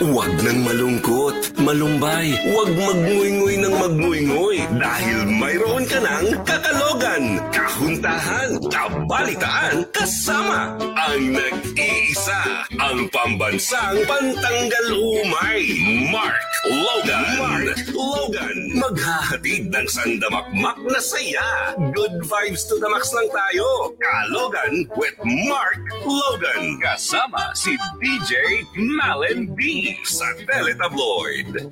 Huwag nang malungkot, malumbay, huwag magnguynggoy ng magnguynggoy dahil mayroon ka ng kakalogan, kahuntahan, kabalitaan, kasama ang nag-iisa, ang pambansang pantanggal umay, Mark Logan. Mark Logan, maghahatid ng sandamakmak na saya. Good vibes to the max lang tayo. Kalogan with Mark Logan. Kasama si DJ Malen B sa Teletabloid.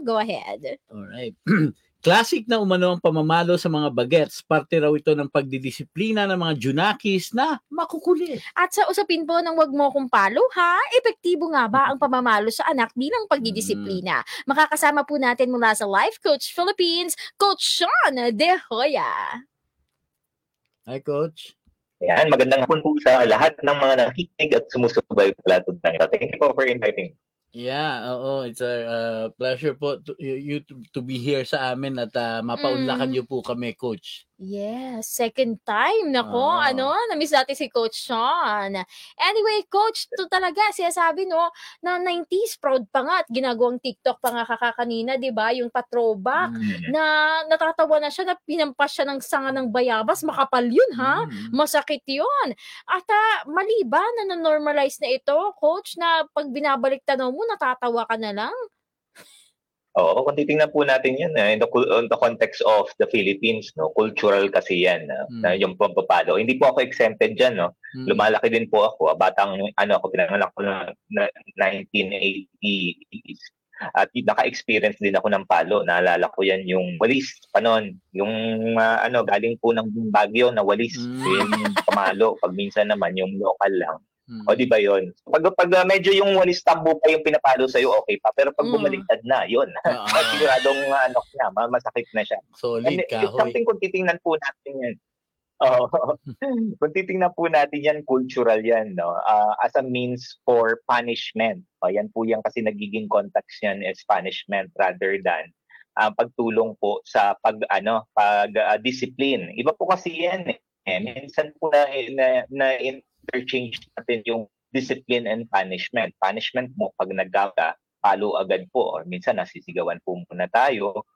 Go ahead. Alright. Classic na umano ang pamamalo sa mga bagets. Parte raw ito ng pagdidisiplina ng mga junakis na makukulit. At sa usapin po ng wag mo kong palo, ha? Epektibo nga ba ang pamamalo sa anak bilang pagdidisiplina? Makakasama po natin mula sa Life Coach Philippines, Coach Sean De Hoya. Hi, Coach. Yan, magandang hapon po sa lahat ng mga nakikinig at sumusubaybay pala ito. Thank you po for inviting. Yeah, oo, it's a uh, pleasure po to, you, you to, to be here sa amin at uh, mapaunlakan Mm. niyo po kami, Coach. Yes, second time. Nako, Ah. ano, namiss natin si Coach Sean. Anyway, Coach, to talaga, sinasabi no, na 90s, proud pa nga at ginagawang TikTok pa nga kakakanina, di ba? Yung patrobak. Mm. na natatawa na siya na pinampas siya ng sanga ng bayabas, makapal yun ha? Mm. Masakit yun. At ah, mali ba na na-normalize na ito, coach, na pag binabalik tanaw mo, natatawa ka na lang? Oo, kung titingnan po natin yan, eh, in, the, in the context of the Philippines, no, cultural kasi yan, Mm. na yung pampapalo. Hindi po ako exempted dyan, no. Mm. Lumalaki din po ako, ah, batang, ano, ako pinanganak ko na, na 1980s. At naka-experience din ako ng palo. Naalala ko yan yung walis pa noon. Yung ah, ano, galing po ng Baguio na walis. Mm. Yun yung pamalo. Pag minsan naman, yung local lang. Mm. O di ba yun? Pag, pag uh, medyo yung walis tambo pa yung pinapalo sa'yo, okay pa. Pero pag Mm. bumaliktad na, yun. Ah, Siguradong uh, ano na, ma- masakit na siya. solid And it's kahoy. something kung titingnan po natin yan. Oo. kung titingnan po natin yan, cultural yan, no? Ah, as a means for punishment. O, yan po yan kasi nagiging context yan is punishment rather than ah, pagtulong po sa pag ano pag ah, discipline. Iba po kasi yan eh. Eh, Minsan po na, na, na interchange natin yung discipline and punishment. Punishment mo pag nagkaka, palo agad po. Or minsan nasisigawan po muna tayo.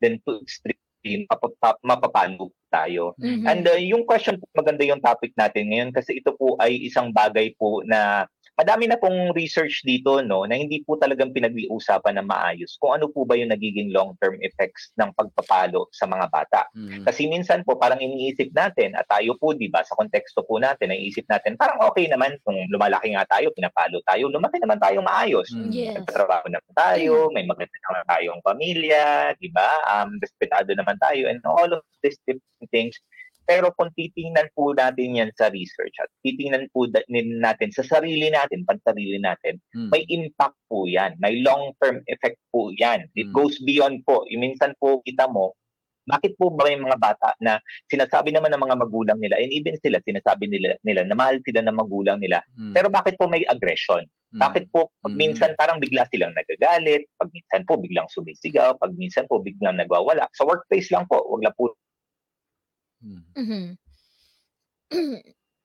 Then to extreme, mapapa- mapapalo tayo. Mhm. And uh, yung question po, maganda yung topic natin ngayon kasi ito po ay isang bagay po na madami na pong research dito no na hindi po talagang pinag-iusapan na maayos kung ano po ba yung nagiging long-term effects ng pagpapalo sa mga bata. Mm. Kasi minsan po parang iniisip natin at tayo po 'di ba sa konteksto po natin naiisip natin parang okay naman kung lumalaki nga tayo pinapalo tayo lumaki naman tayo maayos. Mm. Yes. Nagtatrabaho naman tayo, may maganda naman tayong pamilya, di ba? Um, respetado naman tayo and all of these different things. Pero kung titingnan po natin yan sa research at titingnan po natin sa sarili natin, pansarili natin, Mm. may impact po yan. May long-term effect po yan. It Mm. goes beyond po. Yung minsan po kita mo, bakit po ba may mga bata na sinasabi naman ng mga magulang nila and even sila sinasabi nila, nila na mahal sila ng magulang nila Mm. pero bakit po may aggression? Mm. Bakit po pag Mm. minsan parang bigla silang nagagalit, pag minsan po biglang sumisigaw, pag minsan po biglang nagwawala. Sa workplace lang po, wag lang po Mm. Mhm.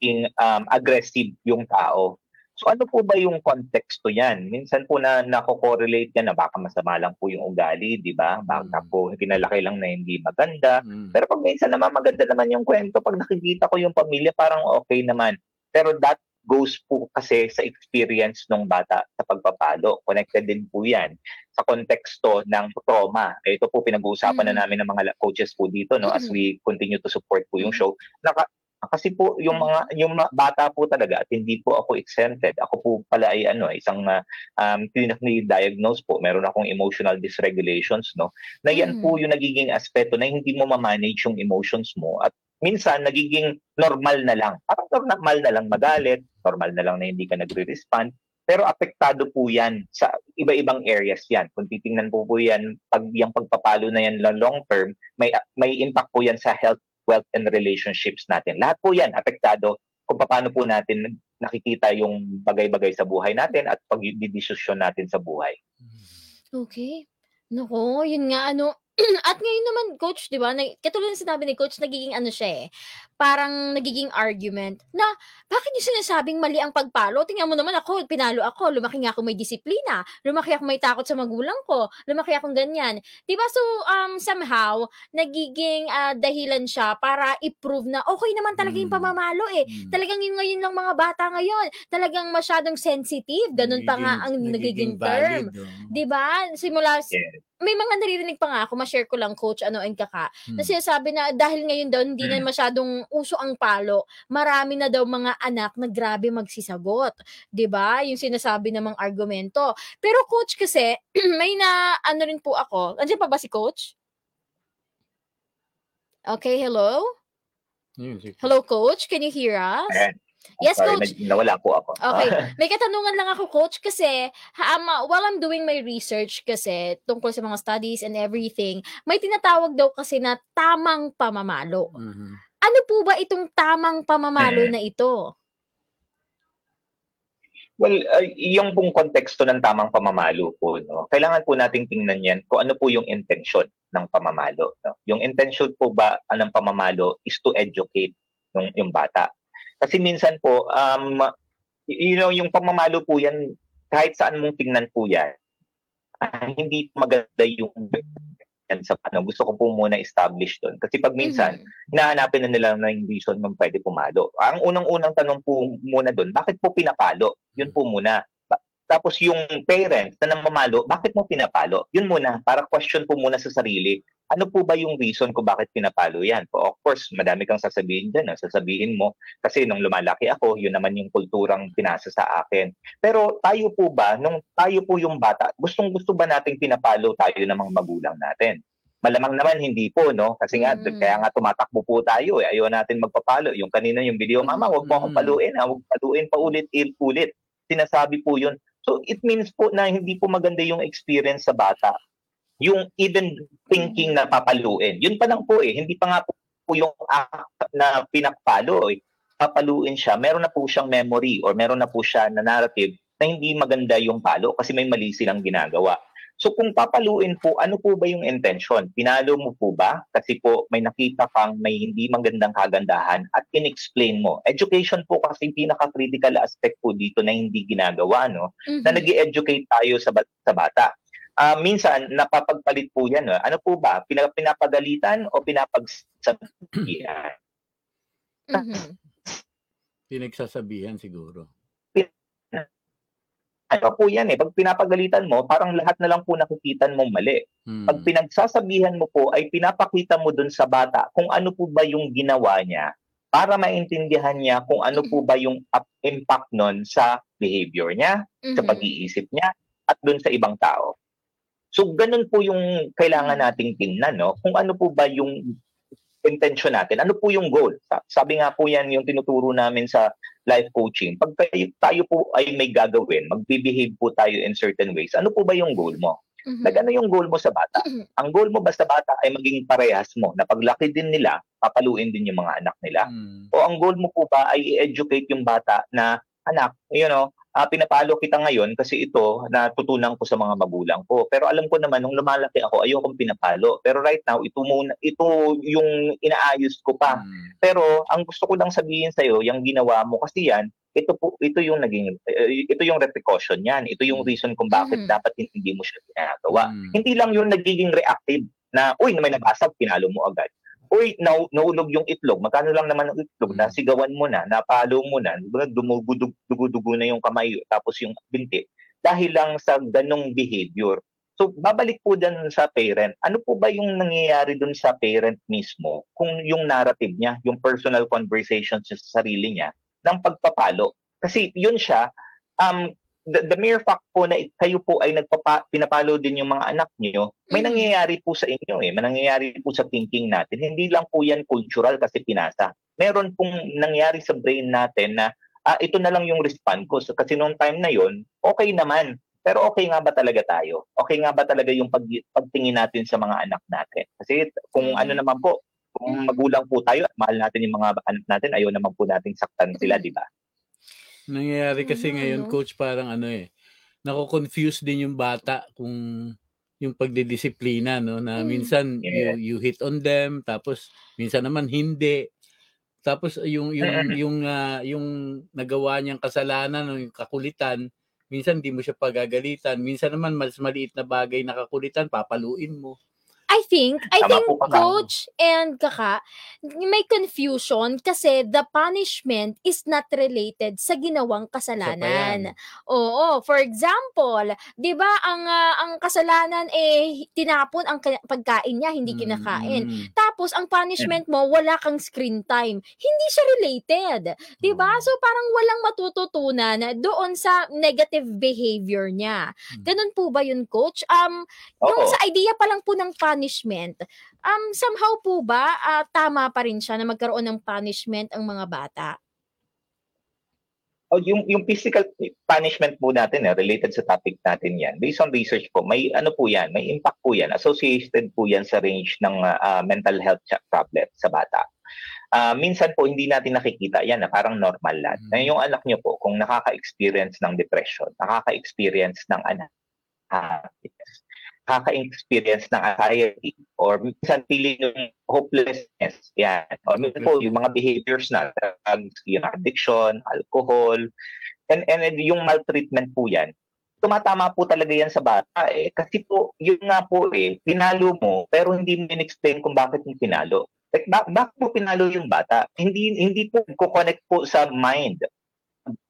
in um, aggressive yung tao. So ano po ba yung konteksto yan? Minsan po na nako-correlate yan na baka masama lang po yung ugali, di ba? Baka Mm. po pinalaki lang na hindi maganda. Mm. Pero pag minsan naman maganda naman yung kwento, pag nakikita ko yung pamilya, parang okay naman. Pero that goes po kasi sa experience ng bata sa pagpapalo. Connected din po yan sa konteksto ng trauma. Eh, Ito po pinag-uusapan Mm. na namin ng mga coaches po dito no as Mm. we continue to support po yung show. Naka, kasi po yung mga yung mga bata po talaga at hindi po ako exempted. Ako po pala ay ano isang uh, um clinically diagnosed po. Meron akong emotional dysregulations no. Na yan Mm. po yung nagiging aspeto na hindi mo ma-manage yung emotions mo at minsan nagiging normal na lang. Parang normal na lang magalit, normal na lang na hindi ka nagre-respond. Pero apektado po yan sa iba-ibang areas yan. Kung titingnan po po yan, pag yung pagpapalo na yan long term, may may impact po yan sa health, wealth, and relationships natin. Lahat po yan apektado kung paano po natin nakikita yung bagay-bagay sa buhay natin at pagdidesisyon natin sa buhay. Okay. Nako, yun nga ano, At ngayon naman, coach, di ba, na, katulad ng sinabi ni coach, nagiging ano siya eh, parang nagiging argument na bakit niyo sinasabing mali ang pagpalo? Tingnan mo naman ako, pinalo ako, lumaki nga ako may disiplina, lumaki ako may takot sa magulang ko, lumaki akong ganyan. Di ba? So, um, somehow, nagiging ah, dahilan siya para i-prove na okay naman talaga yung Mm. pamamalo eh. Mm. Talagang yung ngayon lang mga bata ngayon, talagang masyadong sensitive, ganun pa nga ang nagiging, term. valid, oh. 'Di ba? Simula s- Yes. May mga naririnig pa nga ako, ma-share ko lang coach ano and kaka. Hmm. Na sinasabi na dahil ngayon daw hindi na masyadong uso ang palo, marami na daw mga anak na grabe magsisagot. 'Di ba? Yung sinasabi namang argumento. Pero coach kasi may na ano rin po ako. Andiyan pa ba si coach? Okay, hello? Hello coach, can you hear us? Ayan. Yes, Sorry, coach. nag- nawala po ako. Okay. May katanungan lang ako, coach, kasi ha, um, while I'm doing my research kasi tungkol sa mga studies and everything, may tinatawag daw kasi na tamang pamamalo. Mhm. Ano po ba itong tamang pamamalo na ito? Well, uh, yung pong konteksto ng tamang pamamalo po, no, kailangan po nating tingnan yan kung ano po yung intention ng pamamalo. No? Yung intention po ba ah, ng pamamalo is to educate yung, yung bata. Kasi minsan po, um, you know, yung pamamalo po yan, kahit saan mong tingnan po yan, ah, hindi maganda yung yan sa ano. Gusto ko po muna establish doon. Kasi pag minsan, Mhm. hinahanapin na nila na yung reason kung pwede pumalo. Ang unang-unang tanong po muna doon, bakit po pinapalo? Yun po muna. Tapos yung parents na namamalo, bakit mo pinapalo? Yun muna, para question po muna sa sarili, ano po ba yung reason kung bakit pinapalo yan? Po, of course, madami kang sasabihin dyan. ah. Sasabihin mo, kasi nung lumalaki ako, yun naman yung kulturang pinasa sa akin. Pero tayo po ba, nung tayo po yung bata, gustong gusto ba nating pinapalo tayo ng mga magulang natin? Malamang naman hindi po, no? Kasi nga, Mm. kaya nga tumatakbo po tayo eh. Ayaw natin magpapalo. Yung kanina yung video, Mama, wag mo akong Mm. paluin ha. Wag paluin pa ulit, ulit. Sinasabi po yun. So, it means po na hindi po maganda yung experience sa bata. Yung even thinking na papaluin. Yun pa lang po eh. Hindi pa nga po, po yung act na pinakpalo eh. Papaluin siya. Meron na po siyang memory or meron na po siya na narrative na hindi maganda yung palo kasi may mali silang ginagawa. So kung papaluin po, ano po ba yung intention? Pinalo mo po ba? Kasi po may nakita kang may hindi magandang kagandahan at in-explain mo. Education po kasi pinaka-critical aspect po dito na hindi ginagawa, no? Na Mhm. nag educate tayo sa, bat- sa bata. Ah, minsan, napapagpalit po yan. no? Ano po ba? Pina- pinapagalitan o pinapagsabihan? Mhm. Pinagsasabihan siguro. Ano po yan eh? Pag pinapagalitan mo, parang lahat na lang po nakikita mong mali. Hmm. Pag pinagsasabihan mo po ay pinapakita mo dun sa bata kung ano po ba yung ginawa niya para maintindihan niya kung ano po ba yung impact nun sa behavior niya, sa Mhm. pag-iisip niya, at dun sa ibang tao. So, ganun po yung kailangan nating tingnan, no? Kung ano po ba yung intention natin, ano po yung goal. Sa- Sabi nga po yan yung tinuturo namin sa life coaching. Pag tayo, po ay may gagawin, mag-behave po tayo in certain ways, ano po ba yung goal mo? Mhm. Nag ano yung goal mo sa bata? Mhm. Ang goal mo ba sa bata ay maging parehas mo, na paglaki din nila, papaluin din yung mga anak nila. Hmm. O ang goal mo po ba ay i-educate yung bata na, anak, you know, ah, pinapalo kita ngayon kasi ito natutunan ko sa mga magulang ko. Pero alam ko naman, nung lumalaki ako, ayokong pinapalo. Pero right now, ito, muna, ito yung inaayos ko pa. Hmm. Pero ang gusto ko lang sabihin sa iyo, yung ginawa mo kasi yan, ito po ito yung naging eh, ito yung repercussion niyan. Ito yung reason kung bakit Mhm. dapat hindi mo siya ginagawa. Hmm. Hindi lang yung nagiging reactive na uy, may nabasag, pinalo mo agad. Uy, nau naulog yung itlog. Magkano lang naman ang itlog? Mm. Nasigawan mo na, napalo mo na, dumudugo na yung kamay, tapos yung binti. Dahil lang sa ganong behavior. So, babalik po dyan sa parent. Ano po ba yung nangyayari dun sa parent mismo kung yung narrative niya, yung personal conversations sa sarili niya ng pagpapalo? Kasi yun siya, um, the, the mere fact po na kayo po ay nagpapa, pinapalo din yung mga anak niyo, may nangyayari po sa inyo eh. May nangyayari po sa thinking natin. Hindi lang po yan cultural kasi pinasa. Meron pong nangyari sa brain natin na ah, ito na lang yung respond ko. So, kasi noong time na yon okay naman. Pero okay nga ba talaga tayo? Okay nga ba talaga yung pag, pagtingin natin sa mga anak natin? Kasi kung ano naman po, kung magulang po tayo at mahal natin yung mga anak natin, ayaw naman po nating saktan sila, di ba? Nangyayari kasi Mhm, ngayon, no? coach, parang ano eh, nako-confuse din yung bata kung yung pagdidisiplina no na Mm. minsan Yes. you, you hit on them tapos minsan naman hindi tapos yung yung Mm. yung ah, yung nagawa niyang kasalanan o yung kakulitan minsan di mo siya pagagalitan minsan naman mas maliit na bagay na kakulitan papaluin mo I think, I Tama think coach and kaka, may confusion kasi the punishment is not related sa ginawang kasalanan. Oo, for example, 'di ba ang ah, ang kasalanan eh tinapon ang ka- pagkain niya, hindi kinakain. Mm. Tapos ang punishment mo wala kang screen time. Hindi siya related, 'di ba? Oo. So parang walang matututunan doon sa negative behavior niya. Hmm. Ganun po ba 'yun, coach? Um yung Oo. sa idea pa lang po ng punishment, um, somehow po ba ah, tama pa rin siya na magkaroon ng punishment ang mga bata? Oh, yung yung physical punishment po natin eh, related sa topic natin yan. Based on research po, may ano po yan, may impact po yan. Associated po yan sa range ng ah, mental health problem sa bata. Ah, minsan po hindi natin nakikita yan na parang normal lang. Mm. Na yung anak nyo po, kung nakaka-experience ng depression, nakaka-experience ng unhappiness, nakaka-experience ng anxiety, or minsan feeling yung hopelessness, yan. Or minsan po yung mga behaviors na drugs, yung addiction, alcohol, and, and, yung maltreatment po yan, tumatama po talaga yan sa bata eh. Kasi po, yun nga po eh, pinalo mo, pero hindi mo in-explain kung bakit mo pinalo. Like, ba- bakit mo pinalo yung bata? Hindi hindi po ko-connect po sa mind,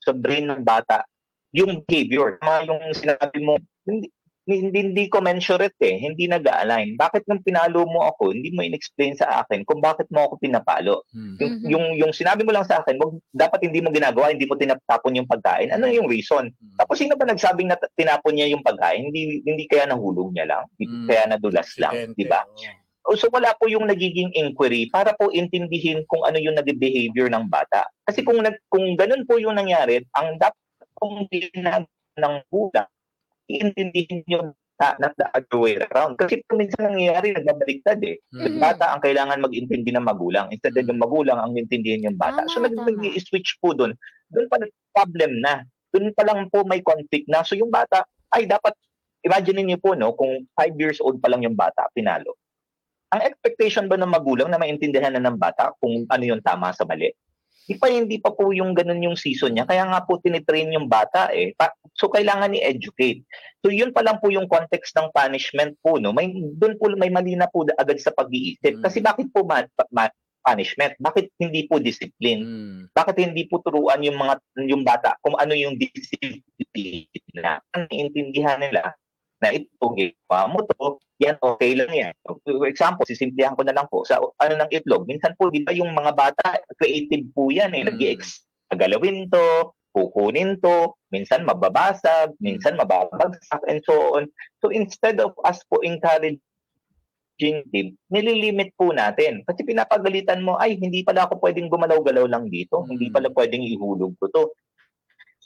sa brain ng bata, yung behavior. Mga yung sinabi mo, hindi, hindi, hindi commensurate eh, hindi nag-align. Bakit nung pinalo mo ako, hindi mo in-explain sa akin kung bakit mo ako pinapalo. Mm. Yung, Mhm. yung, yung sinabi mo lang sa akin, wag, dapat hindi mo ginagawa, hindi mo tinatapon yung pagkain. Ano yung reason? Mm. Tapos sino ba nagsabing na tinapon niya yung pagkain? Hindi hindi kaya nahulog niya lang, hindi Mm. kaya nadulas lang, di ba? oo. O, So wala po yung nagiging inquiry para po intindihin kung ano yung nag-behavior ng bata. Kasi kung nag, kung ganun po yung nangyari, ang dapat pong ginagawa ng gulang, iintindihin yung bata, not the other way around. Kasi kung minsan nangyayari, nagbabaliktad eh. Yung Mm. bata ang kailangan mag-intindi ng magulang. Instead Mm. yung magulang ang intindihin yung bata. Tama, so nag-switch po doon. Doon pa problem na. Doon pa lang po may conflict na. So yung bata, ay dapat, imagine niyo po, no, kung 5 years old pa lang yung bata, pinalo. Ang expectation ba ng magulang na maintindihan na ng bata kung ano yung tama sa mali? Di pa hindi pa po yung ganun yung season niya. Kaya nga po tinitrain yung bata eh. Pa- so kailangan ni-educate. So yun pa lang po yung context ng punishment po. No? May, doon po may mali na po agad sa pag-iisip. Mm. Kasi bakit po ma- ma- punishment? Bakit hindi po discipline? Mm. bakit hindi po turuan yung mga yung bata kung ano yung discipline na ang intindihan nila na ito ginawa mo to yan okay lang yan for example sisimplihan ko na lang po sa ano ng itlog minsan po di ba yung mga bata creative po yan eh Mm. nag-ex galawin to kukunin to minsan mababasag minsan mababagsak and so on so instead of us po encourage team, nililimit po natin. Kasi pinapagalitan mo, ay, hindi pala ako pwedeng gumalaw-galaw lang dito. Mm. Hindi pala pwedeng ihulog ko to.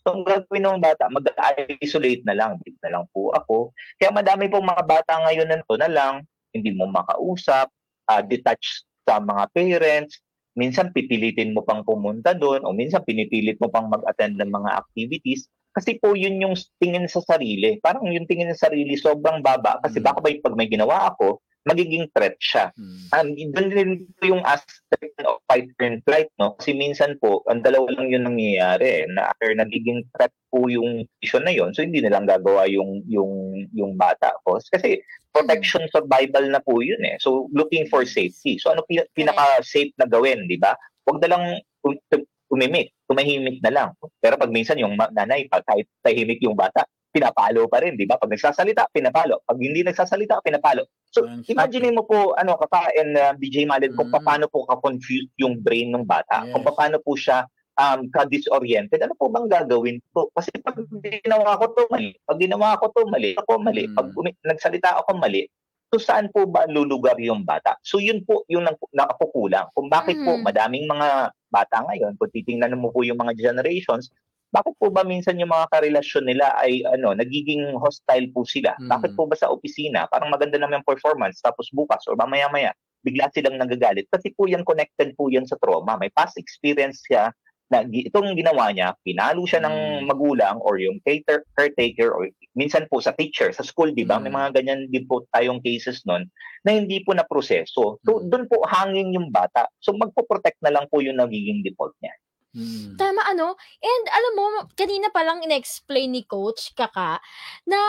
So, ang gagawin ng bata, mag-isolate na lang. Dito na lang po ako. Kaya madami pong mga bata ngayon na to na lang, hindi mo makausap, ah, detached sa mga parents, minsan pipilitin mo pang pumunta doon, o minsan pinipilit mo pang mag-attend ng mga activities. Kasi po yun yung tingin sa sarili. Parang yung tingin sa sarili sobrang baba. Kasi Mm. baka ba pag may ginawa ako, magiging threat siya. Mm. Um, doon din po yung aspect of fight and flight, no? Kasi minsan po, ang dalawa lang yun nangyayari, eh, na after nagiging threat po yung issue na yun, so hindi na lang gagawa yung, yung, yung bata ko. Kasi protection survival na po yun eh. So, looking for safety. So, ano pin- pinaka-safe na gawin, di ba? Huwag na lang um- tum- tumimik, tumahimik na lang. Pero pag minsan yung nanay, pag kahit tahimik yung bata, pinapalo pa rin, di ba? Pag nagsasalita, pinapalo. Pag hindi nagsasalita, pinapalo. So, imagine mo po, ano, kaka and uh, DJ Malin, kung Mm. paano po ka-confused yung brain ng bata, Yes. kung paano po siya um, ka-disoriented, ano po bang gagawin ko? Kasi pag ginawa ko to mali, pag ginawa ko to mali, ako mali, Mm. pag umi- nagsalita ako mali, so saan po ba lulugar yung bata? So yun po yung nang- nakapukulang. Kung bakit po Mm. madaming mga bata ngayon, kung titingnan mo po yung mga generations, bakit po ba minsan yung mga karelasyon nila ay ano nagiging hostile po sila? Mm. Bakit po ba sa opisina parang maganda naman yung performance tapos bukas or mamaya-maya bigla silang nagagalit kasi po yan connected po yan sa trauma. May past experience siya na itong ginawa niya, pinalo siya ng Mm. magulang or yung cater, caretaker or minsan po sa teacher, sa school, di ba? May Mm. mga ganyan din po tayong cases nun na hindi po na proseso. So, Mm. doon po hanging yung bata. So, magpo-protect na lang po yung nagiging default niya. Mm. Tama ano? And alam mo, kanina pa lang in-explain ni Coach Kaka na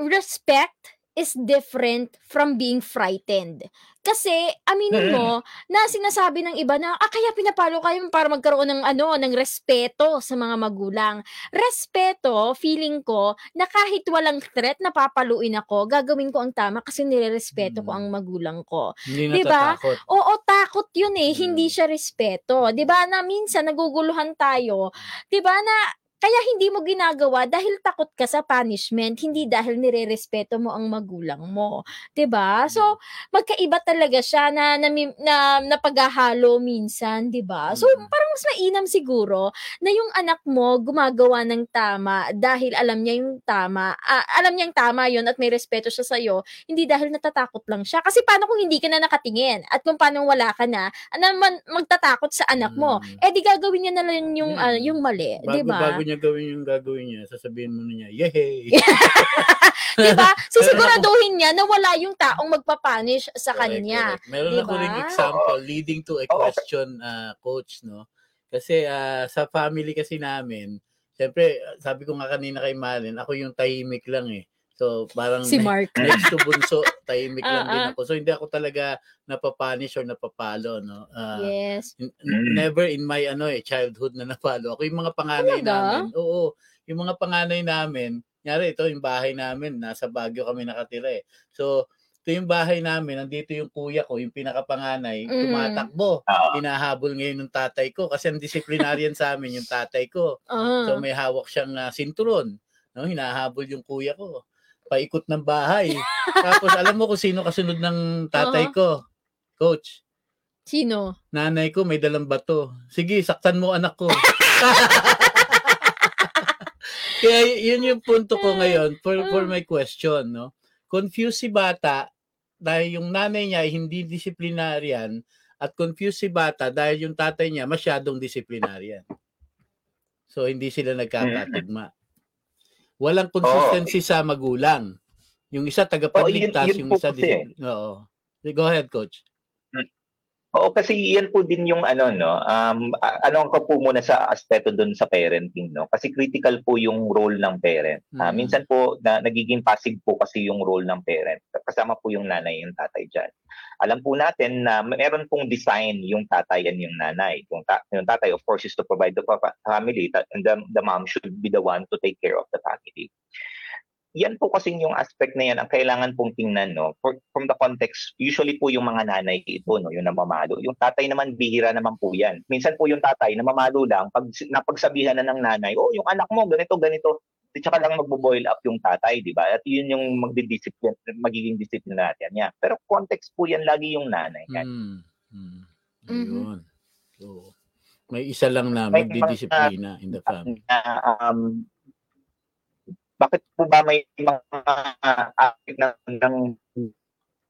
respect is different from being frightened. Kasi, aminin mo, na sinasabi ng iba na, ah, kaya pinapalo kayo para magkaroon ng, ano, ng respeto sa mga magulang. Respeto, feeling ko, na kahit walang threat na papaluin ako, gagawin ko ang tama kasi nirerespeto ko Mm. ang magulang ko. Hindi Diba? natatakot. Oo, takot yun eh. Mm. Hindi siya respeto. 'Di ba na minsan naguguluhan tayo. 'Di ba na kaya hindi mo ginagawa dahil takot ka sa punishment, hindi dahil nirerespeto mo ang magulang mo. 'Di ba So, magkaiba talaga siya na na, na napaghahalo minsan, 'di ba So, Mm. parang mas mainam siguro na yung anak mo gumagawa ng tama dahil alam niya yung tama. ah, alam niyang tama yon at may respeto siya sa hindi dahil natatakot lang siya. Kasi paano kung hindi ka na nakatingin? At kung paano wala ka na, ano man magtatakot sa anak mo? Mm. Eh di gagawin niya na lang yung, Mm. ah, yung mali, Bago, di ba? bago niya gawin yung gagawin niya, sasabihin mo na niya, yay! Di ba? Sisiguraduhin niya na wala yung taong magpapanish sa Correct, kanya. correct. Meron Diba? ako ring example leading to a question, uh, coach, no? Kasi ah, sa family kasi namin, siyempre, sabi ko nga kanina kay Malin, ako yung tahimik lang eh. So, parang Si Mark. next to bunso, tahimik lang din ako. So, hindi ako talaga napapanish or napapalo, no? Ah, Yes. n- Mm. never in my ano eh childhood na napalo ako yung mga panganay Talaga? namin oo yung mga panganay namin nyari ito yung bahay namin nasa Baguio kami nakatira eh so ito yung bahay namin nandito yung kuya ko yung pinakapanganay Mhm. tumatakbo Ah, hinahabol ngayon ng tatay ko kasi ang disciplinarian sa amin yung tatay ko Ah. so may hawak siyang ah, sinturon no hinahabol yung kuya ko paikot ng bahay tapos alam mo kung sino kasunod ng tatay ko coach Sino? Nanay ko may dalang bato. Sige, saktan mo anak ko. Kaya yun yung punto ko ngayon for, for my question, no? Confused si bata dahil yung nanay niya ay hindi disciplinarian at confused si bata dahil yung tatay niya masyadong disciplinarian. So, hindi sila nagkakatugma. Walang consistency sa magulang. Yung isa tagapagligtas, Oh, yun- yun yung isa kasi. discipline. Oo. Go ahead, coach. Oo, kasi yan po din yung ano, no, um, ano ko po muna sa aspeto dun sa parenting, no? Kasi critical po yung role ng parent. Ah, Mm. minsan po, na, nagiging passive po kasi yung role ng parent. Kasama po yung nanay yung tatay dyan. Alam po natin na meron pong design yung tatay and yung nanay. Yung, ta- yung tatay, of course, is to provide the family. And the, the mom should be the one to take care of the family. Yan po kasi yung aspect na yan ang kailangan pong tingnan no? For, from the context usually po yung mga nanay ito no? Yung namamalo. Yung tatay naman bihira naman po yan. Minsan po yung tatay namamalo lang. Pag napagsabihan na ng nanay oh yung anak mo ganito ganito tsaka lang magbo-boil up yung tatay di ba at yun yung magdi-discipline magiging disciplinarian niya pero context po yan lagi yung nanay yan Mm. Mm. Mhm. Ayun. So, may isa lang na magdidisiplina in the family. na um, bakit po ba may mga uh, ng, ng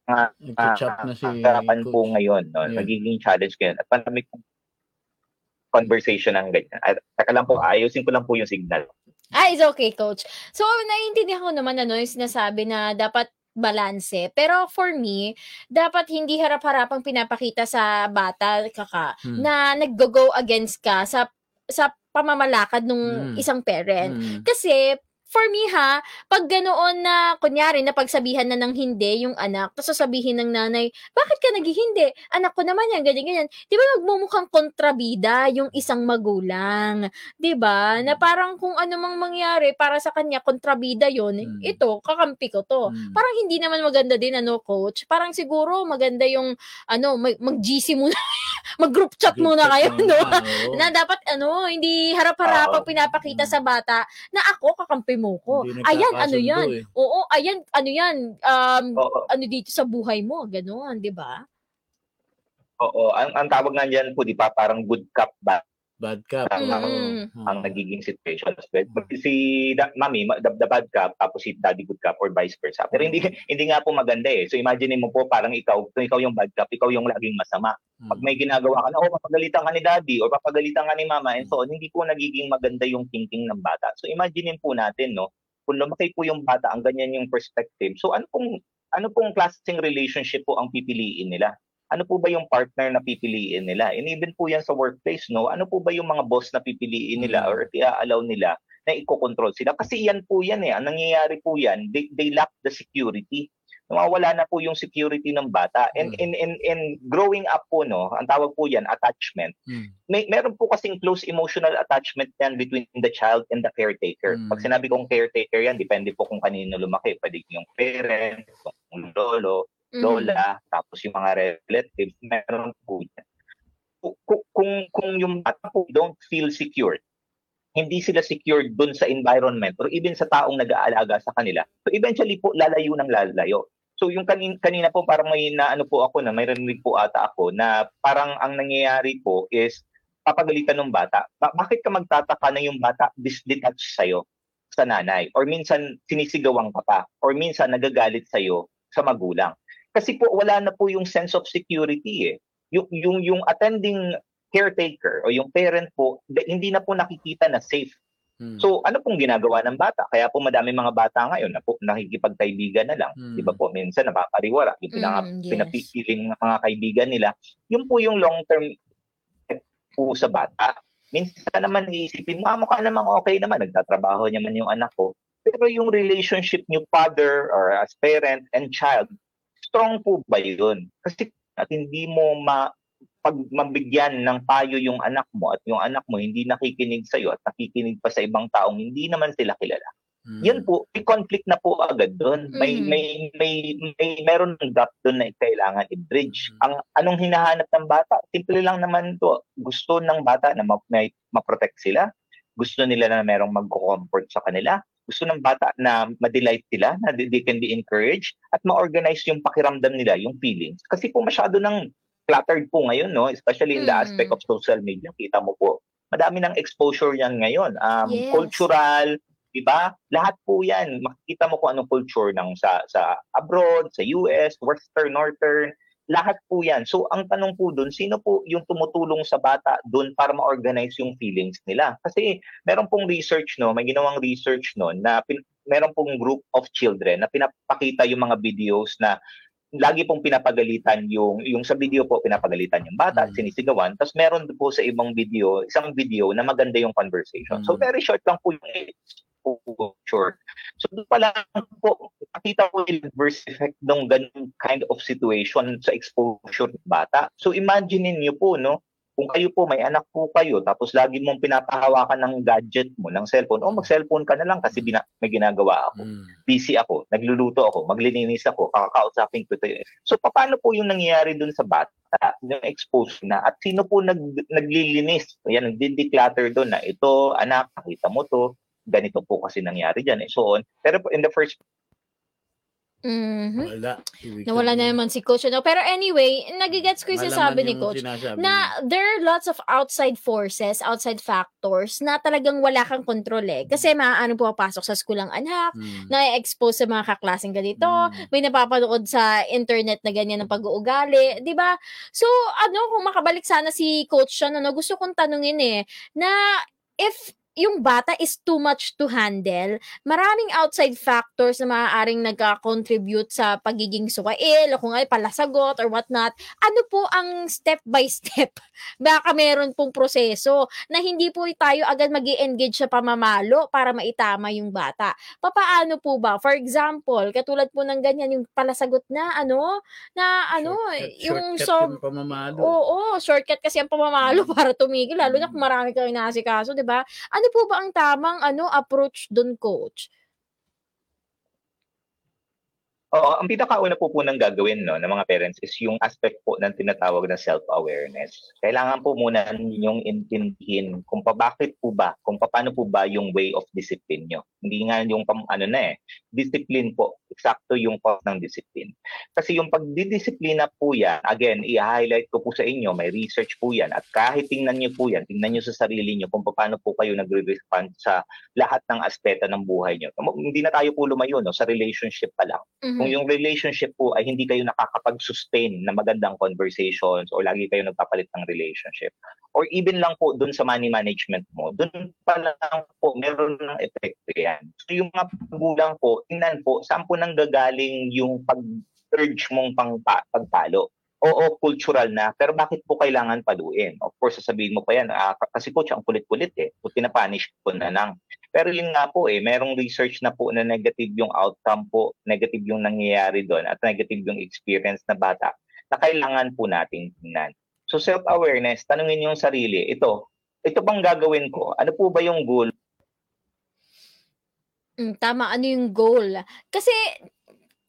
mga Nag-chop na si harapan po Coach. ngayon, no? Yeah. nagiging challenge ngayon. At pandemic conversation ng ganyan. At saka lang po, ayusin ko lang po yung signal. Ah, it's okay, coach. So, naiintindihan ko naman ano yung sinasabi na dapat balanse. Pero for me, dapat hindi harap-harapang pinapakita sa bata, kaka, Hmm. na nag-go against ka sa sa pamamalakad Hmm. ng isang parent. Mm. Kasi, for me ha, pag ganoon na, kunyari, na pagsabihan na ng hindi yung anak, tapos sasabihin ng nanay, bakit ka naghihindi? Anak ko naman yan, ganyan, ganyan. Di ba magmumukhang kontrabida yung isang magulang? Di ba? Na parang kung ano mang mangyari para sa kanya, kontrabida yon Mm. ito, kakampi ko to. Mm. Parang hindi naman maganda din, ano, coach? Parang siguro maganda yung, ano, mag- mag-GC muna, mag-group chat Group muna chat kayo, no? na dapat ano, hindi harap-harapang Oo. pinapakita Mm. sa bata na ako kakampi mo ko. Ayan, ano yan? eh. Oo, ayan, ano yan? Um, Oo, ano dito sa buhay mo, gano'n, di ba? oo. Ang, ang tawag nga dyan po, di ba, parang good cop, bad Bad cup. ang, ang, Mm. ang nagiging situation. Si da, mami, ma- the, the bad cup, tapos si daddy good cup or vice versa. Pero hindi hindi nga po maganda eh. So imagine mo po parang ikaw, kung ikaw yung bad cup, ikaw yung laging masama. Pag may ginagawa ka na, oh, papagalitan ka ni daddy or papagalitan ka ni mama and so on, hindi po nagiging maganda yung thinking ng bata. So imagine po natin, no, kung lumaki po yung bata, ang ganyan yung perspective. So ano pong ano pong klaseng relationship po ang pipiliin nila? Ano po ba yung partner na pipiliin nila? And even po yan sa workplace, no? Ano po ba yung mga boss na pipiliin nila Mm. or i-allow nila na iko-control sila? Kasi yan po yan eh. Ang nangyayari po yan, they, they lack the security. Nawawala na po yung security ng bata. And Mm. in, in, in growing up po, no, ang tawag po yan, attachment. Mm. May, meron po kasing close emotional attachment yan between the child and the caretaker. Mm. Pag sinabi kong caretaker yan, depende po kung kanino lumaki. Pwede yung parent, yung lolo, Lola, tapos yung mga relatives, meron po yan. Kung, kung, kung yung bata po don't feel secure, hindi sila secure dun sa environment or even sa taong nag-aalaga sa kanila, so eventually po lalayo ng lalayo. So yung kanina, kanina po parang may naano po ako na may rinig po ata ako na parang ang nangyayari po is papagalitan ng bata. Ba- bakit ka magtataka na yung bata disdetached sa'yo sa nanay? Or minsan sinisigawan ka pa? Or minsan nagagalit sa'yo sa magulang? Kasi po wala na po yung sense of security eh. Yung, yung, yung attending caretaker o yung parent po, de- hindi na po nakikita na safe. Mm. So ano pong ginagawa ng bata? Kaya po madami mga bata ngayon na po nakikipagkaibigan na lang. Mm. Di ba po? Minsan napapariwara. Yung pinaka, Mm, yes. pinapipiling ng mga kaibigan nila. Yun po yung long-term effect po sa bata. Minsan naman iisipin mo, ah, mukha namang okay naman. Nagtatrabaho naman yung anak ko. Pero yung relationship niyo father or as parent and child, strong po ba yun? Kasi at hindi mo ma pag mabigyan ng payo yung anak mo at yung anak mo hindi nakikinig sa iyo at nakikinig pa sa ibang taong hindi naman sila kilala. Mm. Yan po, may conflict na po agad doon. May, Mhm. may, may, may, meron ng gap doon na kailangan i-bridge. Mhm. Ang anong hinahanap ng bata? Simple lang naman to. Gusto ng bata na ma- may, ma-protect sila. Gusto nila na merong mag-comfort sa kanila. Gusto ng bata na ma-delight sila, na they can be encouraged at ma-organize yung pakiramdam nila, yung feelings. Kasi po masyado ng cluttered po ngayon, no? especially in the Mhm. aspect of social media. Kita mo po, madami ng exposure yan ngayon. Um, Yes. Cultural, di ba? Lahat po yan. Makikita mo kung anong culture ng sa, sa abroad, sa US, western, northern, lahat po yan. So, ang tanong po dun, sino po yung tumutulong sa bata dun para ma-organize yung feelings nila? Kasi meron pong research, no? May ginawang research no na meron pong group of children na pinapakita yung mga videos na lagi pong pinapagalitan yung yung sa video po pinapagalitan yung bata, Mm. sinisigawan. Tapos meron po sa ibang video, isang video na maganda yung conversation. So Mm. very short lang po yung short. So doon pa lang po, nakita ko yung adverse effect ng ganung kind of situation sa exposure ng bata. So imagine niyo po, no, kung kayo po, may anak po kayo, tapos lagi mong pinapahawakan ng gadget mo, ng cellphone, o mag-cellphone ka na lang kasi bina- may ginagawa ako Mm. busy ako, nagluluto ako, maglilinis ako, kakakausapin ko ito. So, paano po yung nangyayari dun sa bata, yung expose na, at sino po nag, naglilinis? Yan, nagdi-declutter dun na, ito, anak, nakita mo to, ganito po kasi nangyari dyan, eh, so on. Pero in the first Mhm. Wala. Ibig Nawala na naman si Coach. Ano? Pero anyway, nagigets ko yung sinasabi ni Coach sinasabi na niya. there are lots of outside forces, outside factors na talagang wala kang kontrol eh. Kasi maaano pumapasok sa school ang anak, Mm. na-expose sa mga kaklaseng ganito, Mm. may napapanood sa internet na ganyan ng pag-uugali, 'di ba? So, ano, kung makabalik sana si coach Sean, ano, gusto kong tanungin eh, na if yung bata is too much to handle, maraming outside factors na maaaring nagka-contribute sa pagiging sukail o kung ay palasagot or whatnot. Ano po ang step by step? Baka meron pong proseso na hindi po tayo agad mag engage sa pamamalo para maitama yung bata papaano po ba? For example, katulad po ng ganyan, yung palasagot na, ano, na, ano, Shortcut- yung shortcut so, yung pamamalo. oo, shortcut kasi ang pamamalo para tumigil, lalo na kung marami kang inaasikaso, di ba? Ano po ba ang tamang, ano, approach doon, coach? Oo, ang pinakauna po po ng gagawin no, ng mga parents is yung aspect po ng tinatawag na self-awareness. Kailangan po muna ninyong intindihin kung pa bakit po ba, kung paano po ba yung way of discipline nyo. Hindi nga yung ano na eh, discipline po, eksakto yung cause ng discipline. Kasi yung pagdidisiplina po yan, again, i-highlight ko po sa inyo, may research po yan, at kahit tingnan nyo po yan, tingnan nyo sa sarili nyo kung paano po kayo nagre-respond sa lahat ng aspeto ng buhay nyo. Hindi na tayo po lumayo no, sa relationship pa lang Mhm. Kung yung relationship po ay hindi kayo nakakapag-sustain na magandang conversations or lagi kayo nagpapalit ng relationship or even lang po dun sa money management mo, dun pa lang po meron ng epekto yan. So yung mga magulang po, tingnan po, saan po nang gagaling yung pag-urge mong pang pagpalo? Oo, cultural na, pero bakit po kailangan paluin? Of course, sasabihin mo pa yan, ah, kasi coach, ang kulit-kulit eh. Kung pinapanish ko na lang. Pero yun nga po eh, merong research na po na negative yung outcome po, negative yung nangyayari doon at negative yung experience na bata na kailangan po nating tingnan. So self-awareness, tanungin yung sarili, ito, ito bang gagawin ko? Ano po ba yung goal? Mm, tama, ano yung goal? Kasi,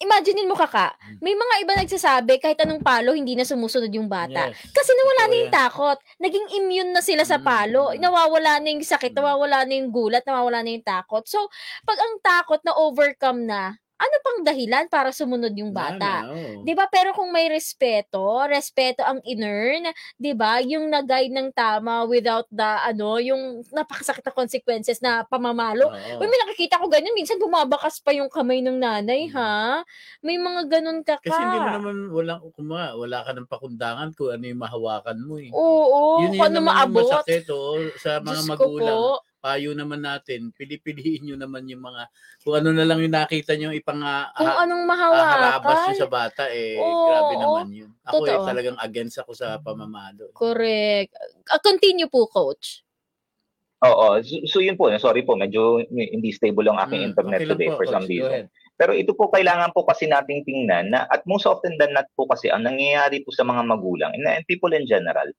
imaginein mo kaka, may mga iba nagsasabi kahit anong palo, hindi na sumusunod yung bata. Yes. Kasi nawala na yung takot. Naging immune na sila sa Mm. palo. Nawawala na yung sakit, Mm. nawawala na yung gulat, nawawala na yung takot. So, pag ang takot na overcome na, ano pang dahilan para sumunod yung bata? Oo. 'Di ba? Pero kung may respeto, respeto ang inern, 'di ba? Yung nag-guide ng tama without the ano, yung napakasakit na consequences na pamamalo. Oo. Uy, may nakikita ko ganyan, minsan bumabakas pa yung kamay ng nanay, Mm. ha? May mga ganun ka Kasi hindi mo ka. naman wala kuma, wala ka ng pakundangan kung ano yung mahawakan mo eh. Oo, yun kung yun ano naman yung maabot. masakit oh, sa mga Diyos ko magulang. po. Payo naman natin, pili-piliin nyo naman yung mga, kung ano na lang yung nakita nyo ipang ah, Kung ah, anong mahawakan. nyo sa bata, eh, Oo, grabe naman yun. Ako eh, Totoo. talagang against ako sa pamamalo. Correct. Uh, continue po, coach. Oo, so, so yun po, sorry po, medyo hindi stable ang aking Mm, internet okay lang today po, for some Coach. Go reason. ahead. Pero ito po kailangan po kasi nating tingnan na at most often than not po kasi ang nangyayari po sa mga magulang and, and people in general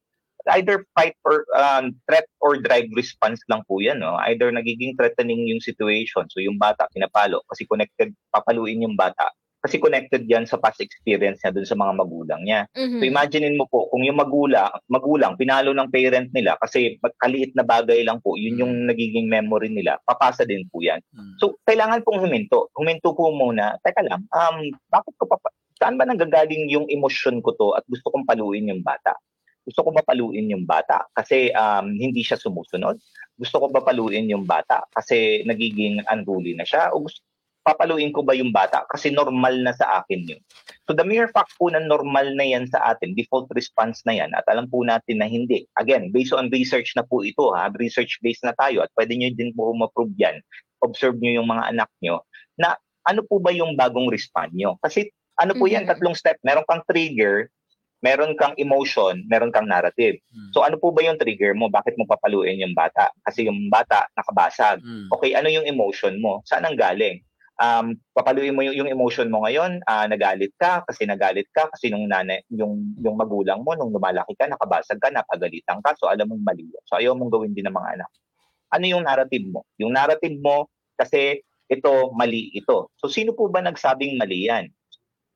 either fight or um, threat or drive response lang po yan no either nagiging threatening yung situation so yung bata pinapalo kasi connected papaluin yung bata kasi connected yan sa past experience niya dun sa mga magulang niya Mhm. So imaginein mo po kung yung magulang, magulang pinalo ng parent nila kasi magkaliit na bagay lang po, yun yung nagiging memory nila. Papasa din po 'yan. Mm. So kailangan pong huminto. Huminto po muna. Teka lang, um bakit ko pa saan ba nanggagaling yung emosyon ko to at gusto kong paluin yung bata? Gusto ko ba paluin yung bata kasi um, hindi siya sumusunod? Gusto ko ba paluin yung bata kasi nagiging unruly na siya? O gusto papaluin ko ba yung bata kasi normal na sa akin yun? So the mere fact po na normal na yan sa atin, default response na yan, at alam po natin na hindi. Again, based on research na po ito, ha, research-based na tayo, at pwede nyo din po ma-prove yan. Observe nyo yung mga anak nyo, na ano po ba yung bagong respond nyo? Kasi ano po yan, Mhm. tatlong step. Meron kang trigger, meron kang emotion, meron kang narrative. Mm. So ano po ba yung trigger mo? Bakit mo papaluin yung bata? Kasi yung bata nakabasag. Mm. Okay, ano yung emotion mo? Saan ang galing? Um, papaluin mo yung, yung emotion mo ngayon, ah, nagalit ka kasi nagalit ka kasi nung nanay, yung yung magulang mo nung lumalaki ka, nakabasag ka, napagalitan ka, so alam mong mali. So ayaw mong gawin din ng mga anak. Ano yung narrative mo? Yung narrative mo kasi ito mali ito. So sino po ba nagsabing mali yan?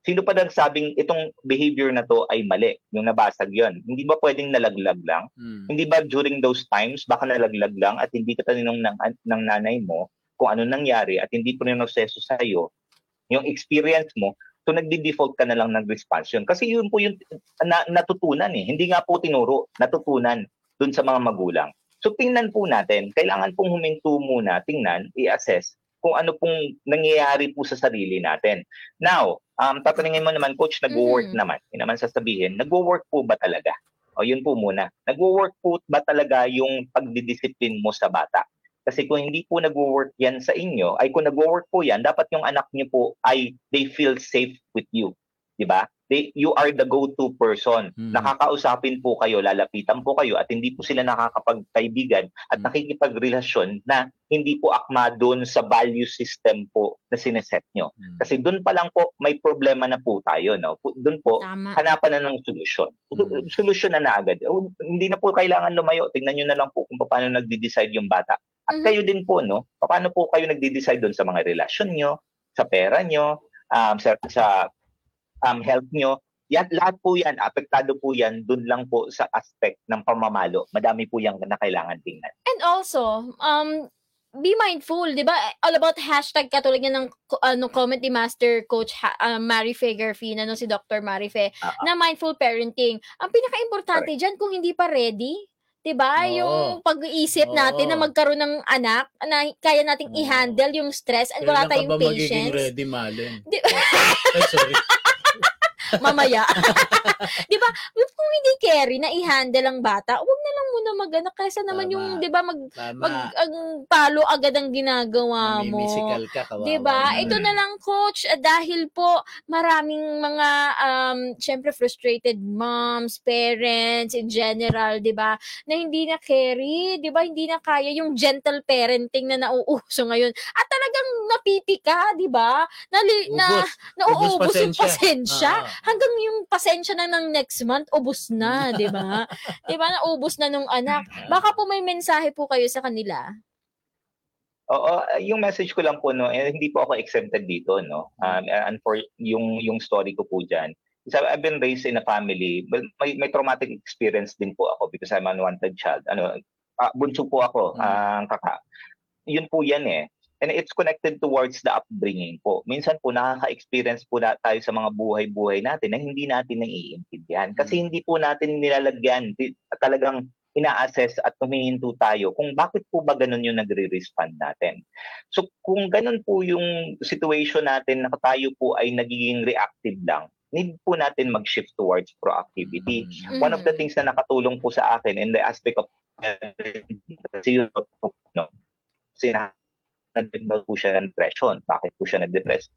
Sino pa nagsabing itong behavior na to ay mali? Yung nabasag yon. Hindi ba pwedeng nalaglag lang? Mm. Hindi ba during those times, baka nalaglag lang at hindi ka tanong ng, ng nanay mo kung ano nangyari at hindi po proseso sa iyo yung experience mo, so nagdi-default ka na lang ng response yun. Kasi yun po yung na, natutunan eh. Hindi nga po tinuro, natutunan dun sa mga magulang. So tingnan po natin, kailangan pong huminto muna, tingnan, i-assess kung ano pong nangyayari po sa sarili natin. Now, um, tatanungin mo naman, Coach, nag-work Mhm. naman. Yun naman sasabihin, nag-work po ba talaga? O yun po muna. Nag-work po ba talaga yung pagdidisiplin mo sa bata? Kasi kung hindi po nag-work yan sa inyo, ay kung nag-work po yan, dapat yung anak niyo po ay they feel safe with you. 'Di ba? They, you are the go-to person. Mm. Nakakausapin po kayo, lalapitan po kayo at hindi po sila nakakapagkaibigan at Mm. nakikipagrelasyon na hindi po akma doon sa value system po na sineset nyo. Mm. Kasi doon pa lang po may problema na po tayo. No? Doon po Tama. hanapan na ng solusyon. Mm. Solusyon na na agad. Oh, Hindi na po kailangan lumayo. Tingnan nyo na lang po kung paano nagde-decide yung bata. At Mhm. kayo din po, no? Paano po kayo nagde-decide doon sa mga relasyon nyo, sa pera nyo, um, sa, sa um, health nyo. Yan, lahat po yan, apektado po yan, dun lang po sa aspect ng pamamalo. Madami po yan na kailangan tingnan. And also, um, be mindful, di ba? All about hashtag katulad nga ng ko- ano, comment ni Master Coach ha, uh, Marife Garfina, no, si Dr. Marife, Ah, na mindful parenting. Ang pinaka-importante dyan, kung hindi pa ready, 'di ba? Oo. Yung pag-iisip natin na Oo. magkaroon ng anak na kaya nating Oo. i-handle yung stress and wala Kailan ka tayong ba patience. ready, Malin? Di- Ay, sorry. Mamaya. 'Di ba? Kung hindi carry na i-handle ang bata, wag na lang muna mag-anak kaysa naman Tama. yung 'di ba mag Tama. mag ang palo agad ang ginagawa mo. Mamimisikal ka, kawawa. 'Di ba? Ito na lang coach ah, dahil po maraming mga um syempre frustrated moms, parents in general, 'di ba? Na hindi na carry, 'di ba? Hindi na kaya yung gentle parenting na nauuso ngayon. At talagang napipika, 'di ba? Nali, na nauubos yung pasensya. pasensya. Ah. Hanggang yung pasensya na ng next month, ubus na, 'di ba? 'Di ba? Naubos na nung anak. Baka po may mensahe po kayo sa kanila. Oo, uh, yung message ko lang po no, eh, hindi po ako exempted dito no. Um, and for yung yung story ko po diyan. So I've been raised in a family, but may, may traumatic experience din po ako because I'm an unwanted child. Ano, ah, bunso po ako, Mm. ang kaka. Yun po yan eh. And it's connected towards the upbringing po. Minsan po nakaka-experience po na tayo sa mga buhay-buhay natin na hindi natin naiintindihan. Kasi Mm. hindi po natin nilalagyan, talagang ina-assess at humihinto tayo kung bakit po ba ganun yung nagre-respond natin. So kung ganun po yung situation natin na tayo po ay nagiging reactive lang, need po natin mag-shift towards proactivity. Mm. One of the Mhm. things na nakatulong po sa akin in the aspect of zero, no, kasi na nagdagdag po siya ng depression. Bakit po siya nag-depress?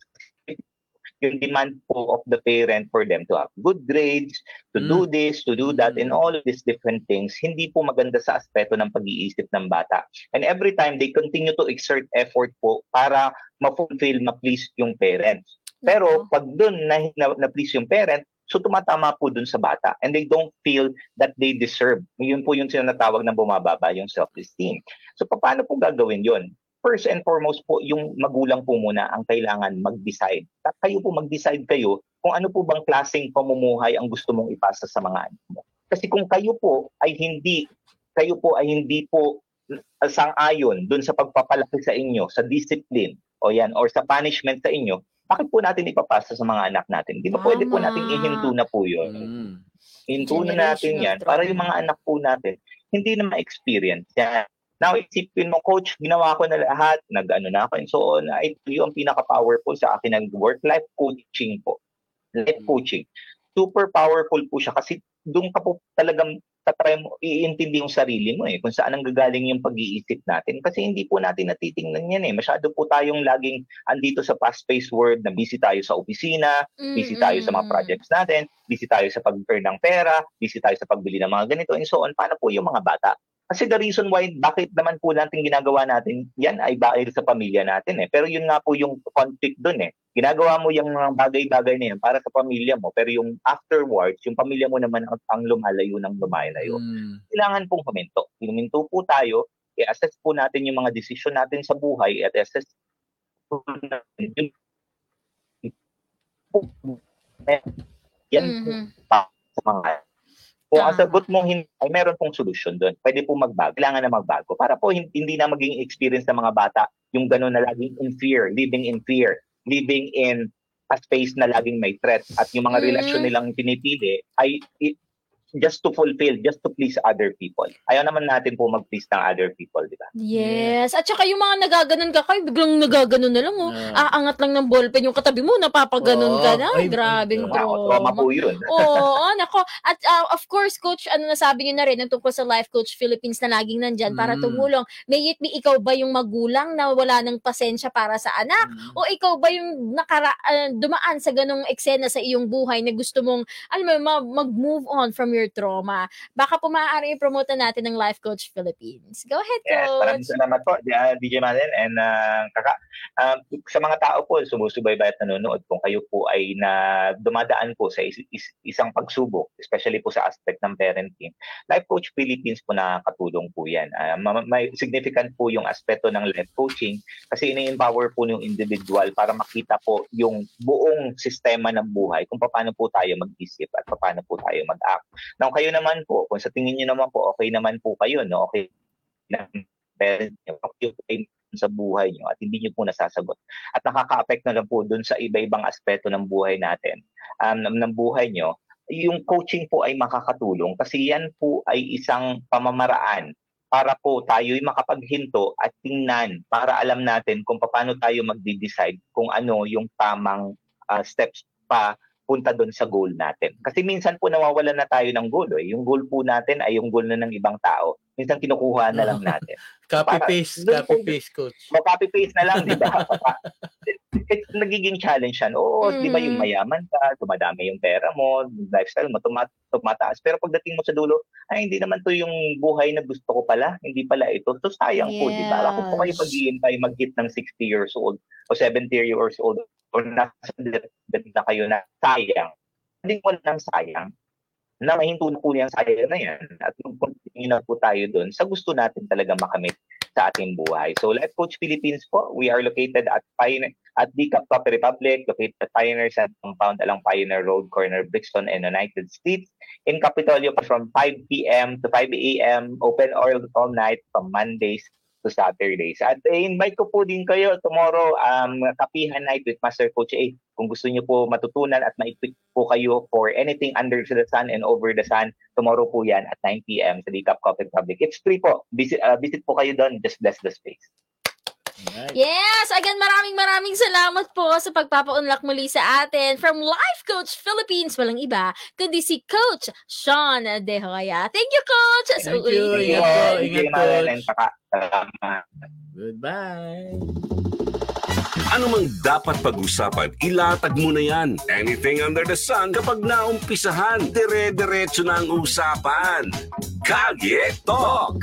Yung demand po of the parent for them to have good grades, to do this, to do that, and Mm. all of these different things, hindi po maganda sa aspeto ng pag-iisip ng bata. And every time they continue to exert effort po para ma-fulfill, ma-please yung parents. Pero pag doon na, na, na-please yung parent, so tumatama po doon sa bata and they don't feel that they deserve. Yun po yung sinatawag na bumababa yung self-esteem. So paano po gagawin yun? First and foremost po, yung magulang po muna ang kailangan mag-decide. At kayo po mag-decide kayo kung ano po bang klaseng pamumuhay ang gusto mong ipasa sa mga anak mo. Kasi kung kayo po ay hindi, kayo po ay hindi po sang-ayon dun sa pagpapalaki sa inyo, sa discipline, o yan, or sa punishment sa inyo, bakit po natin ipapasa sa mga anak natin? Di ba pwede po Tama. nating ihinto na po yun? Mm. Hinto na natin yan para yung mga anak po natin hindi na ma-experience yan. Now, isipin mo, coach, ginawa ko na lahat, nag-ano na ako, and so on. Ito yung pinaka-powerful sa akin ng work-life coaching po. Life Mm. coaching. Super powerful po siya kasi doon ka po talagang tatry mo, iintindi yung sarili mo eh, kung saan ang gagaling yung pag-iisip natin. Kasi hindi po natin natitingnan yan eh. Masyado po tayong laging andito sa fast-paced world na busy tayo sa opisina, busy tayo sa mga projects natin, busy tayo sa pag-earn ng pera, busy tayo sa pagbili ng mga ganito, and so on. Paano po yung mga bata? Kasi the reason why, bakit naman po natin ginagawa natin, yan ay dahil sa pamilya natin eh. Pero yun nga po yung conflict dun eh. Ginagawa mo yung mga bagay-bagay na yan para sa pamilya mo, pero yung afterwards, yung pamilya mo naman ang, ang lumalayo ng lumalayo. Mm. Kailangan pong huminto. Huminto po tayo, i-assess po natin yung mga desisyon natin sa buhay at assess po natin yung yan po Mhm. sa mga kung ang sagot mo hindi, ay meron pong solusyon doon. Pwede po magbago. Kailangan na magbago. Para po hin- hindi na maging experience ng mga bata yung gano'n na laging in fear, living in fear, living in a space na laging may threat at yung mga Mm. relasyon nilang pinipili ay just to fulfill, just to please other people. Ayaw naman natin po mag-please ng other people, di ba? Yes. At saka yung mga nagaganon ka kayo, biglang nagaganon na lang, oh. Ah. Aangat lang ng ballpen yung katabi mo, napapaganon ka Oo. na. Ay, Grabing ay, Wow, trauma trauma. po yun. Oo, nako. At uh, of course, coach, ano nasabi niyo na rin, ang tungkol sa Life Coach Philippines na laging nandyan para Mm. tumulong. May it be ikaw ba yung magulang na wala ng pasensya para sa anak? Mm. O ikaw ba yung nakara, ah, dumaan sa ganong eksena sa iyong buhay na gusto mong, alam mo, ma- mag-move on from your inner trauma. Baka po maaari i-promote na natin ng Life Coach Philippines. Go ahead, Yes, maraming Coach. salamat po, uh, DJ Malen and uh, kaka. Um, sa mga tao po, sumusubaybay at nanonood, kung kayo po ay na dumadaan po sa is- is- isang pagsubok, especially po sa aspect ng parenting, Life Coach Philippines po nakakatulong po yan. Uh, ma- may significant po yung aspeto ng life coaching kasi ini-empower po yung individual para makita po yung buong sistema ng buhay kung paano po tayo mag-isip at paano po tayo mag-act. Now, kayo naman po, kung sa tingin nyo naman po, okay naman po kayo, no? Okay ng parent nyo, okay sa buhay nyo at hindi nyo po nasasagot. At nakaka-affect na lang po dun sa iba-ibang aspeto ng buhay natin, um, ng, buhay nyo, yung coaching po ay makakatulong kasi yan po ay isang pamamaraan para po tayo'y makapaghinto at tingnan para alam natin kung paano tayo magde-decide kung ano yung tamang ah, steps pa punta doon sa goal natin. Kasi minsan po nawawala na tayo ng goal. Eh. Yung goal po natin ay yung goal na ng ibang tao. Minsan kinukuha na lang natin. Copy-paste, copy-paste, coach. Mag-copy-paste na lang, di ba? It's nagiging challenge yan. Oo, di ba yung mayaman ka, dumadami yung pera mo, yung lifestyle mo, tumat tumataas. Pero pagdating mo sa dulo, ay hindi naman to yung buhay na gusto ko pala. Hindi pala ito. So sayang po, di ba? Ako po kayo Yes. mag-iintay mag-hit ng 60 years old o 70 years old o nasa death na kayo na sayang. Hindi mo lang sayang na mahinto na po yung sayang na yan at mag-continue na po tayo doon sa gusto natin talaga makamit sa ating buhay. So Life Coach Philippines po, we are located at Pioneer at DCAP Coffee Republic, located at Pioneer Center Compound along Pioneer Road, corner Brixton and United States. In Capitolio from 5 p.m. to 5 a.m. Open all, all night from Mondays to Saturdays. At eh, invite ko po din kayo tomorrow, um, Kapihan Night with Master Coach A. Kung gusto niyo po matutunan at maipit po kayo for anything under the sun and over the sun, tomorrow po yan at 9 p.m. sa DCAP Coffee Republic. It's free po. Visit, uh, visit po kayo doon. Just bless the space. Alright. Yes! Again, maraming maraming salamat po sa pagpapaunlak muli sa atin. From Life Coach Philippines, walang iba, kundi si Coach Sean De Hoya. Thank you, Coach! Sa Thank you. Ingat po, Thank ingat, Coach. Salamat. Goodbye. Ano mang dapat pag-usapan, ilatag mo na yan. Anything under the sun, kapag naumpisahan, dire-diretso na ang usapan. Kalye Talk!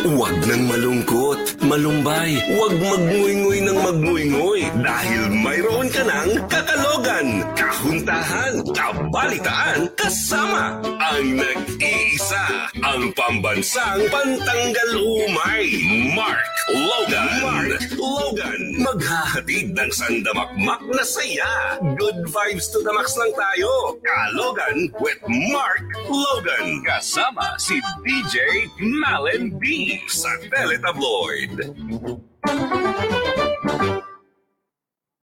Huwag nang malungkot, malumbay. Huwag magnguy-nguy ng magnguy-nguy dahil mayroon ka ng kakalogan kahuntahan, kabalitaan, kasama ang nag-iisa, ang pambansang pantanggal umay, Mark Logan. Mark Logan, maghahatid ng sandamakmak na saya. Good vibes to the max lang tayo. Kalogan with Mark Logan. Kasama si DJ Malen B sa Teletabloid.